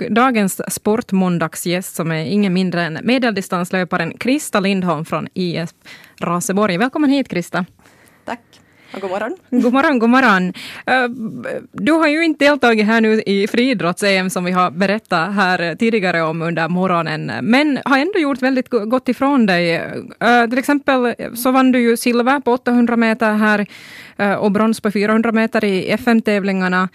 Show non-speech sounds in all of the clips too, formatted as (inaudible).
och dagens Sportmåndagsgäst som är ingen mindre än medeldistanslöparen Krista Lindholm från IF Raseborg. Välkommen hit Krista. Tack. God morgon. God morgon, god morgon. Du har ju inte deltagit här nu i friidrotts-EM som vi har berättat här tidigare om under morgonen, men har ändå gjort väldigt gott ifrån dig. Till exempel så vann du ju silver på 800 meter här och brons på 400 meter i FM-tävlingarna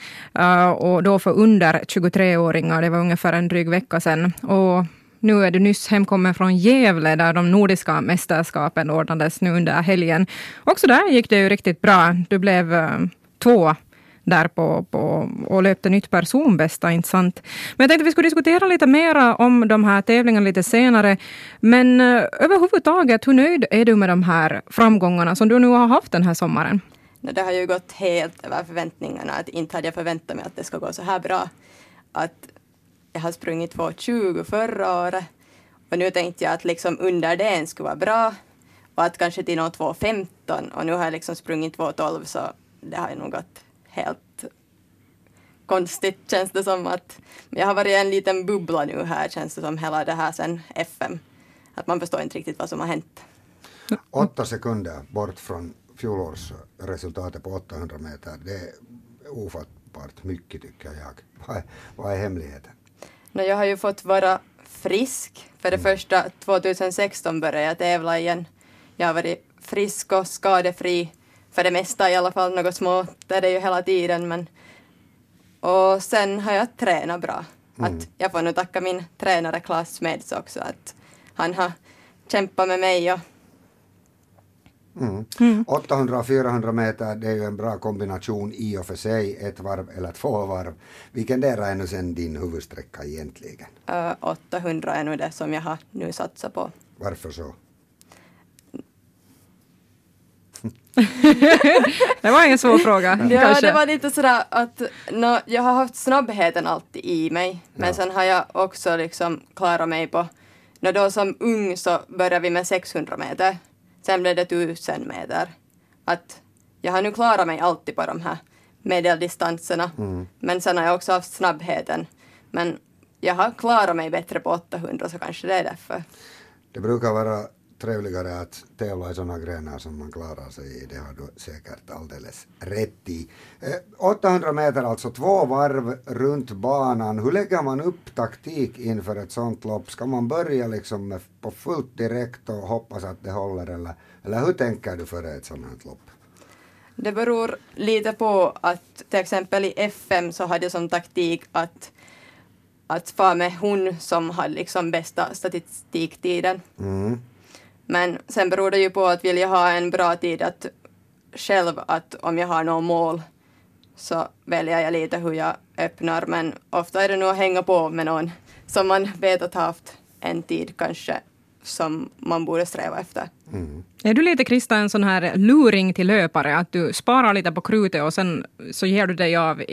och då för under 23-åringar. Det var ungefär en dryg vecka sedan. Och nu är du nyss hemkommen från Gävle där de nordiska mästerskapen ordnades nu under helgen. Också där gick det ju riktigt bra. Du blev eh, två där på, på, och löpte nytt personbästa, inte sant? Men jag tänkte att vi skulle diskutera lite mera om de här tävlingarna lite senare. Men eh, överhuvudtaget, hur nöjd är du med de här framgångarna som du nu har haft den här sommaren? Det har ju gått helt över förväntningarna. Att inte hade jag förväntat mig att det ska gå så här bra. Att jag har sprungit 2.20 förra året och nu tänkte jag att liksom under det skulle vara bra och att kanske till någon 2.15 och nu har jag liksom sprungit 2.12 så det har ju nog gått helt konstigt känns det som att jag har varit i en liten bubbla nu här känns det som hela det här sen FM. Att man förstår inte riktigt vad som har hänt. Åtta sekunder bort från fjolårsresultatet på 800 meter. Det är ofattbart mycket tycker jag. Vad är, vad är hemligheten? No, jag har ju fått vara frisk. För det mm. första, 2016 började jag tävla igen. Jag har varit frisk och skadefri för det mesta i alla fall. Något små är det ju hela tiden. Men... Och sen har jag tränat bra. Mm. Att jag får nog tacka min tränare Klas Smeds också. Att han har kämpat med mig och Mm. Mm. 800-400 meter, det är ju en bra kombination i och för sig, ett varv eller två varv. Vilken där är nu sen din huvudsträcka egentligen? Uh, 800 är nu det som jag har nu satsat på. Varför så? (laughs) det var ingen svår fråga. ja, kanske. det var lite sådär att no, jag har haft snabbheten alltid i mig, men ja. sen har jag också liksom klarat mig på, no, då som ung så började vi med 600 meter Sen blev det tusen meter. Att jag har nu klarat mig alltid på de här medeldistanserna. Mm. Men sen har jag också haft snabbheten. Men jag har klarat mig bättre på 800 så kanske det är därför. Det brukar vara trevligare att tävla i sådana grenar som man klarar sig i. Det har du säkert alldeles rätt i. 800 eh, meter, alltså två varv runt banan. Hur lägger man upp taktik inför ett sådant lopp? Ska man börja liksom med, på fullt direkt och hoppas att det håller eller, eller hur tänker du före ett sådant här lopp? Det beror lite på att till exempel i FM så hade jag som taktik att att fara med hon som hade liksom bästa statistiktiden. Mm. Men sen beror det ju på att vill jag ha en bra tid att själv att om jag har något mål så väljer jag lite hur jag öppnar men ofta är det nog att hänga på med någon som man vet att haft en tid kanske som man borde sträva efter. Mm. Är du lite Krista en sån här luring till löpare, att du sparar lite på krutet och sen så ger du dig av i,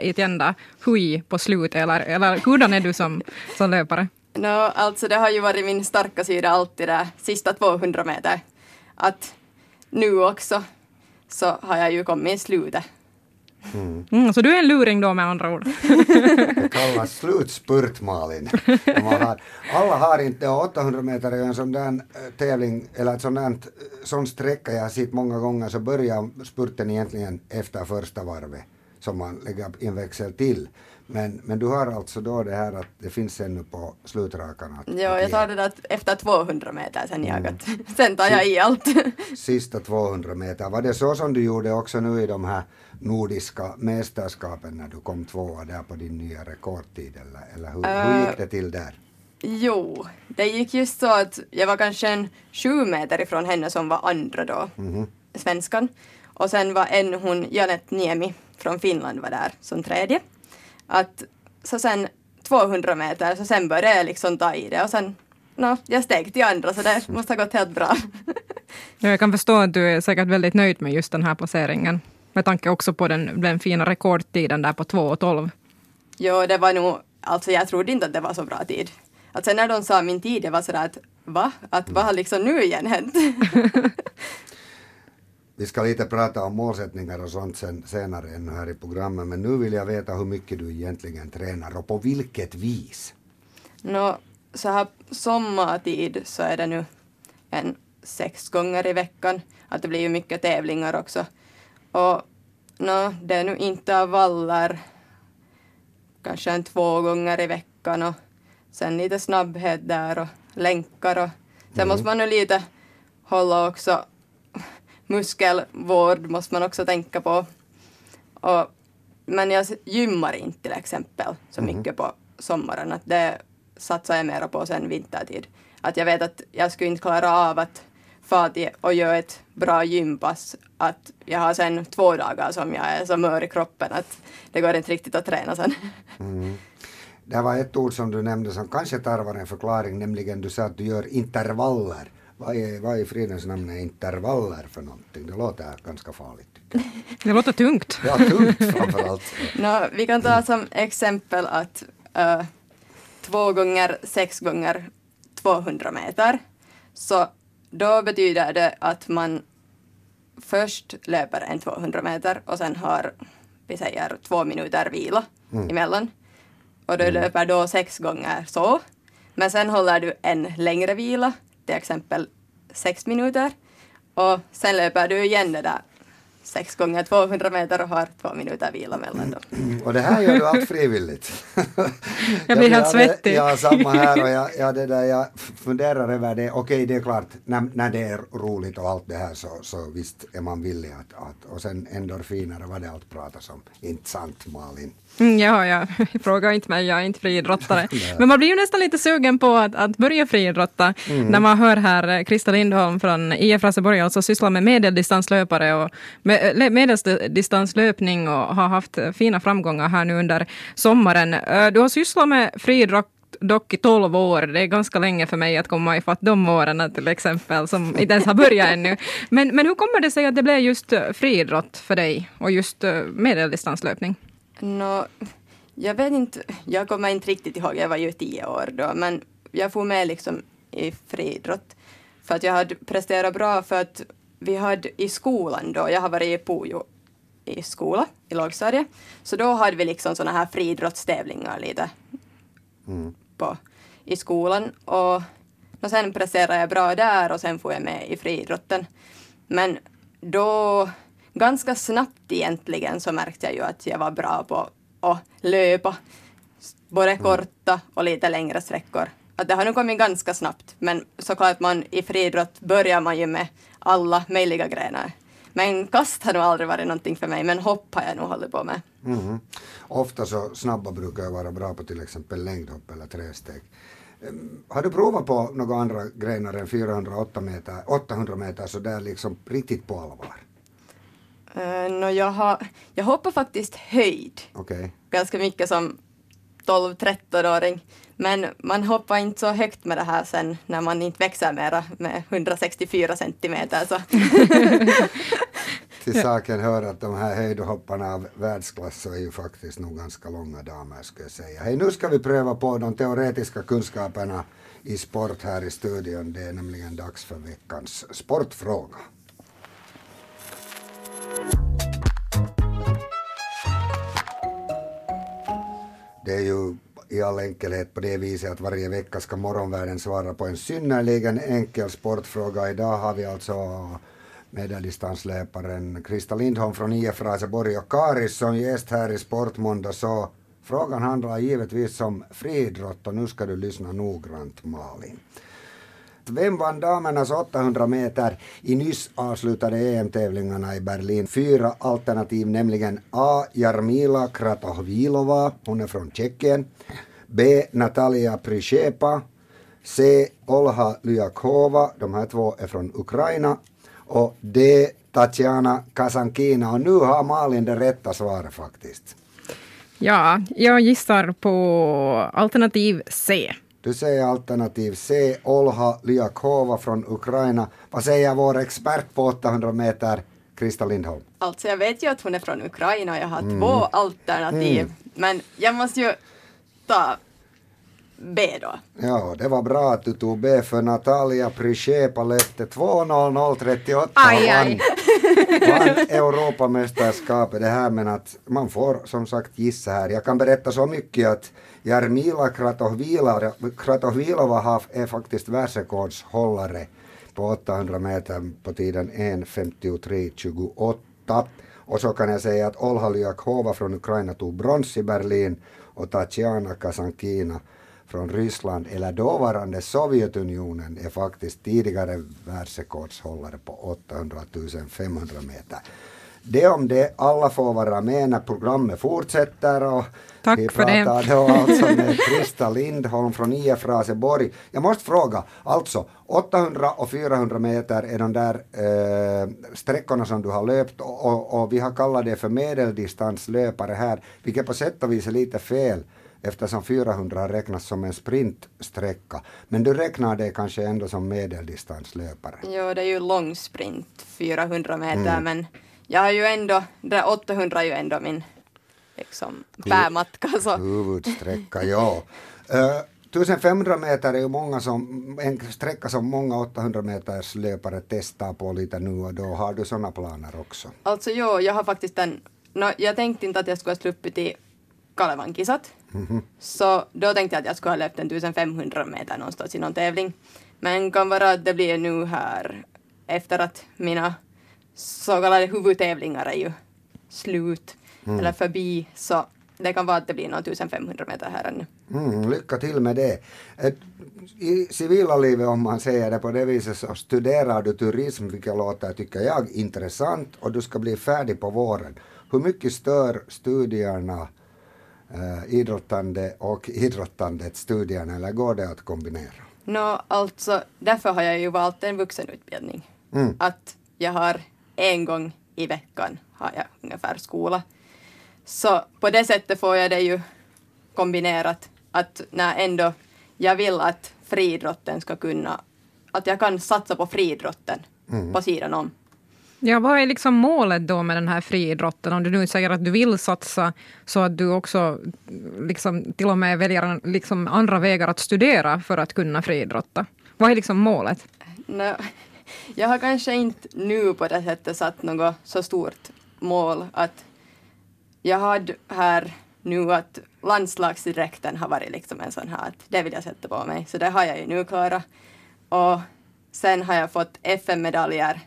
i ett enda hui på slutet, eller, eller hurdan är du som, som löpare? No, alltså det har ju varit min starka sida alltid där sista 200 meter. Att nu också så har jag ju kommit i slutet. Mm. Mm, så du är en luring då med andra ord? det kallas slutspurt Malin. Har, alla har inte, 800 meter en sån där eh, tävling, eller sån, där, sån sträcka jag har sett många gånger, så börjar spurten egentligen efter första varvet, som man lägger en växel till. Men, men du har alltså då det här att det finns ännu på slutrakan att, Ja, jag tar det där efter 200 meter sen jag mm. (laughs) sen tar jag i allt. (laughs) Sista 200 meter, var det så som du gjorde också nu i de här nordiska mästerskapen när du kom tvåa där på din nya rekordtid eller, eller hur, uh, hur gick det till där? Jo, det gick just så att jag var kanske en sju meter ifrån henne som var andra då, mm svenskan. Och sen var en hon, Janet Niemi från Finland var där som tredje. Att så sen 200 meter, så sen började jag liksom ta i det och sen, no, jag steg till andra så det måste ha gått helt bra. (laughs) jag kan förstå att du är säkert väldigt nöjd med just den här placeringen. Med tanke också på den, den fina rekordtiden där på 2.12. Jo, det var nog, alltså jag trodde inte att det var så bra tid. Att sen när de sa min tid, jag var sådär att va? Att vad har liksom nu igen hänt? (laughs) Vi ska lite prata om målsättningar och sånt sen, senare ännu här i programmet, men nu vill jag veta hur mycket du egentligen tränar och på vilket vis. Nå, så här sommartid så är det nu en sex gånger i veckan. Att det blir ju mycket tävlingar också. Och nå, det är nu intervaller kanske en två gånger i veckan och sen lite snabbhet där och länkar och sen måste man nu lite hålla också muskelvård måste man också tänka på. Och, men jag gymmar inte till exempel så mycket på sommaren. Att det satsar jag mer på sen vintertid. Att jag vet att jag skulle inte klara av att fara och göra ett bra gympass. Att jag har sen två dagar som jag är så mör i kroppen att det går inte riktigt att träna sen. Mm. Det var ett ord som du nämnde som kanske tarvar en förklaring, nämligen du sa att du gör intervaller. Vad är, vad i fridens namn är intervaller för någonting? Det låter ganska farligt. Tycker jag. (laughs) Det låter tungt. Ja, tungt framförallt. (laughs) no, vi kan ta som exempel att uh, två gånger sex gånger 200 meter. Så då betyder det att man först löper en 200 meter och sen har, vi säger, två minuter vila mm. emellan. Och du mm. löper då sex gånger så. Men sen håller du en längre vila, till exempel sex minuter. Och sen löper du igen det där sex gånger 200 meter och har två minuter vila mellan dem. Och det här gör du allt frivilligt. (laughs) jag blir helt svettig. Ja, samma här och jag, ja, det där, jag funderar över det. Okej, det är klart, när, när det är roligt och allt det här så, så visst är man villig att, att och sen endorfiner, vad det allt pratas om. Inte sant Malin? Mm, ja, ja, (laughs) fråga inte mig, jag är inte friidrottare. (laughs) Men man blir ju nästan lite sugen på att, att börja friidrotta mm. när man hör här Krista Lindholm från IF Raseborg, alltså sysslar med medeldistanslöpare och med, medeldistanslöpning och har haft fina framgångar här nu under sommaren. Du har sysslat med friidrott dock i 12 år. Det är ganska länge för mig att komma ifatt de åren till exempel, som inte ens har börjat ännu. (laughs) Men, men hur kommer det sig att det blev just friidrott för dig och just medeldistanslöpning? No, jag vet inte, jag kommer inte riktigt ihåg, jag var ju tio år då, men jag får med liksom i friidrott. För att jag hade presterat bra för att vi hade i skolan då, jag har varit i Pujo i skola, i lågstadiet, så då hade vi liksom sådana här friidrottstävlingar lite mm. på, i skolan. Och, och sen presterade jag bra där och sen får jag med i friidrotten. Men då ganska snabbt egentligen så märkte jag ju att jag var bra på att löpa. Både mm. korta och lite längre sträckor. Att det har nog kommit ganska snabbt. Men såklart man i friidrott börjar man ju med alla möjliga grenar. Men kast har nog aldrig varit någonting för mig, men hopp har jag nog hållit på med. Mm. Ofta så snabba brukar jag vara bra på till exempel längdhopp eller tresteg. Ehm, har du provat på några andra grenar än 408 meter, 800 meter så där liksom riktigt på allvar? Uh, no, jag, har, jag hoppar faktiskt höjd okay. ganska mycket som 12-13-åring. Men man hoppar inte så högt med det här sen när man inte växer mera med 164 centimeter. Så. (laughs) Till saken hör att de här höjdhopparna av världsklass är ju faktiskt nog ganska långa damer skulle jag säga. Hej, nu ska vi pröva på de teoretiska kunskaperna i sport här i studion. Det är nämligen dags för veckans sportfråga. Det är ju i all enkelhet på det viset att varje vecka ska morgonvärlden svara på en synnerligen enkel sportfråga. Idag har vi alltså medeldistanslöparen Krista Lindholm från IF Raseborg och Karis som gäst här i Sportmåndag. Så frågan handlar givetvis om friidrott och nu ska du lyssna noggrant Malin. Vem vann damernas 800 meter i nyss avslutade EM-tävlingarna i Berlin? Fyra alternativ, nämligen A. Jarmila Kratohvilova, hon är från Tjeckien. B. Natalia Prishepa. C. Olha Lyakova, de här två är från Ukraina. Och D. Tatjana Kasankina. Och nu har Malin det rätta svaret faktiskt. Ja, jag gissar på alternativ C. Du säger alternativ C, Olha Lyakova från Ukraina. Vad säger vår expert på 800 meter, Krista Lindholm? Alltså jag vet ju att hon är från Ukraina och jag har mm. två alternativ. Mm. Men jag måste ju ta B då. Ja, det var bra att du tog B för Natalia Prishepa löpte 2.00.38 aj, aj vann Europamästerskapet. Det här men att man får som sagt gissa här. Jag kan berätta så mycket att Jarmila Kratohvilova är faktiskt världsrekordshållare på 800 meter på tiden 1.53.28. Och så kan jag säga att Olha Lyakhova från Ukraina tog brons i Berlin och Tatjana Kasankina från Ryssland eller dåvarande Sovjetunionen är faktiskt tidigare världsrekordshållare på 800 500 meter. Det om det, alla får vara med när programmet fortsätter och Tack vi för det. pratar då alltså med Krista Lindholm från IF Raseborg. Jag måste fråga, alltså 800 och 400 meter är de där eh, sträckorna som du har löpt och, och, och vi har kallat det för medeldistanslöpare här, vilket på sätt och vis är lite fel eftersom 400 räknas som en sprintsträcka. Men du räknar det kanske ändå som medeldistanslöpare. Jo, det är ju långsprint, 400 meter, men jag har ju ändå, det där 800 är ju ändå min liksom, bärmatka. Så. Huvudsträcka, ja. Uh, 1500 meter är ju många som, en sträcka som många 800 meters löpare testar på lite nu och då. Har du sådana planer också? Alltså jo, jag har faktiskt en, no, jag tänkte inte att jag skulle ha sluppit i Kalevan kisat. Mm-hmm. Så då tänkte jag att jag skulle ha löpt en 1500 meter någonstans i någon tävling. Men kan vara att det blir nu här efter att mina så kallade huvudtävlingar är ju slut mm. eller förbi så det kan vara att det blir någon 1500 meter här ännu. Mm, lycka till med det. I civila livet om man säger det på det viset så studerar du turism vilket låter, tycker jag, intressant och du ska bli färdig på våren. Hur mycket stör studierna äh, idrottande och idrottandet studierna eller går det att kombinera? Nå, alltså därför har jag ju valt en vuxenutbildning. Mm. Att jag har en gång i veckan har jag ungefär skola. Så på det sättet får jag det ju kombinerat att när ändå jag vill att friidrotten ska kunna, att jag kan satsa på friidrotten mm. på sidan om. Ja, vad är liksom målet då med den här friidrotten? Om du nu säger att du vill satsa så att du också liksom till och med väljer liksom andra vägar att studera för att kunna friidrotta. Vad är liksom målet? No, (laughs) jag har kanske inte nu på det sättet satt något så stort mål att jag hade här nu att landslagsdräkten har varit liksom en sån här att det vill jag sätta på mig. Så det har jag ju nu klarat. Och sen har jag fått FM-medaljer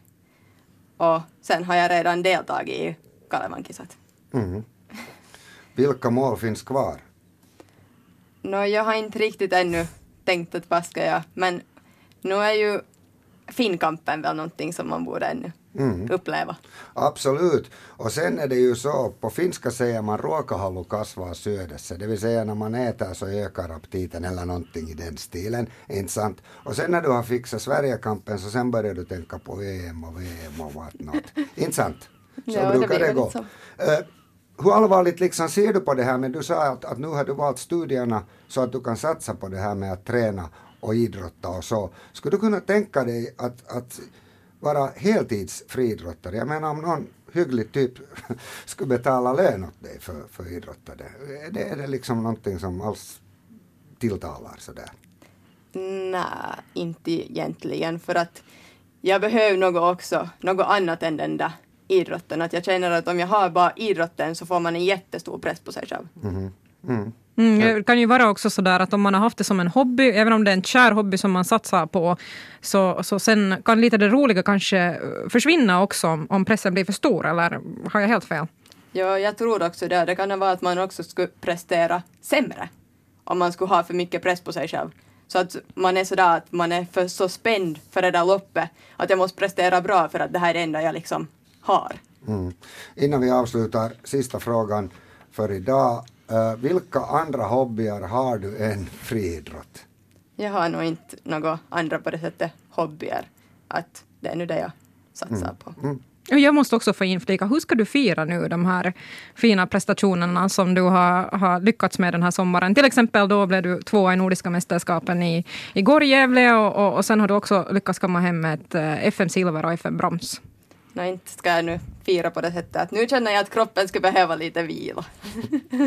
och sen har jag redan deltagit i Kalevankisat. Mm. Vilka mål finns kvar? No, jag har inte riktigt ännu tänkt att vad ska jag, men nu är ju Finnkampen väl någonting som man borde ännu mm. uppleva. Absolut. Och sen är det ju så, på finska säger man ruokahallu kasvaa syödessä, det vill säga när man äter så ökar aptiten eller någonting i den stilen. Inte sant? Och sen när du har fixat Sverigekampen så sen börjar du tänka på EM och VM och what not. (laughs) Inte sant? Så ja, brukar det, det gå. Uh, hur allvarligt liksom ser du på det här, men du sa att, att nu har du valt studierna så att du kan satsa på det här med att träna och idrotta och så. Skulle du kunna tänka dig att, att vara heltidsfriidrottare? Jag menar om någon hygglig typ (laughs) skulle betala lön åt dig för, för idrottare. Är det, är det liksom någonting som alls tilltalar sådär? Nej, inte egentligen för att jag behöver något också, något annat än den där idrotten. Att jag känner att om jag har bara idrotten så får man en jättestor press på sig själv. Mm. Mm. Mm, det kan ju vara också så där att om man har haft det som en hobby, även om det är en kär hobby som man satsar på, så, så sen kan lite det roliga kanske eh, försvinna också om pressen blir för stor, eller har jag helt fel? Ja, jag tror också det. Det kan vara att man också skulle prestera sämre om man skulle ha för mycket press på sig själv. Så att man är sådär att man är för så spänd för det där loppet att jag måste prestera bra för att det här är det enda jag liksom har. Mm. Innan vi avslutar, sista frågan för idag. Uh, vilka andra hobbyer har du än friidrott? Jag har nog inte några andra på det sättet hobbyer. Att det är nu det jag satsar mm. på. Mm. Jag måste också få inflika, hur ska du fira nu de här fina prestationerna som du har, har lyckats med den här sommaren? Till exempel då blev du tvåa i Nordiska mästerskapen i, igår i Gävle och, och, och sen har du också lyckats komma hem med ett eh, FM-silver och FM-brons. Nej, inte ska jag nu fira på det sättet att nu känner jag att kroppen skulle behöva lite vila. (laughs)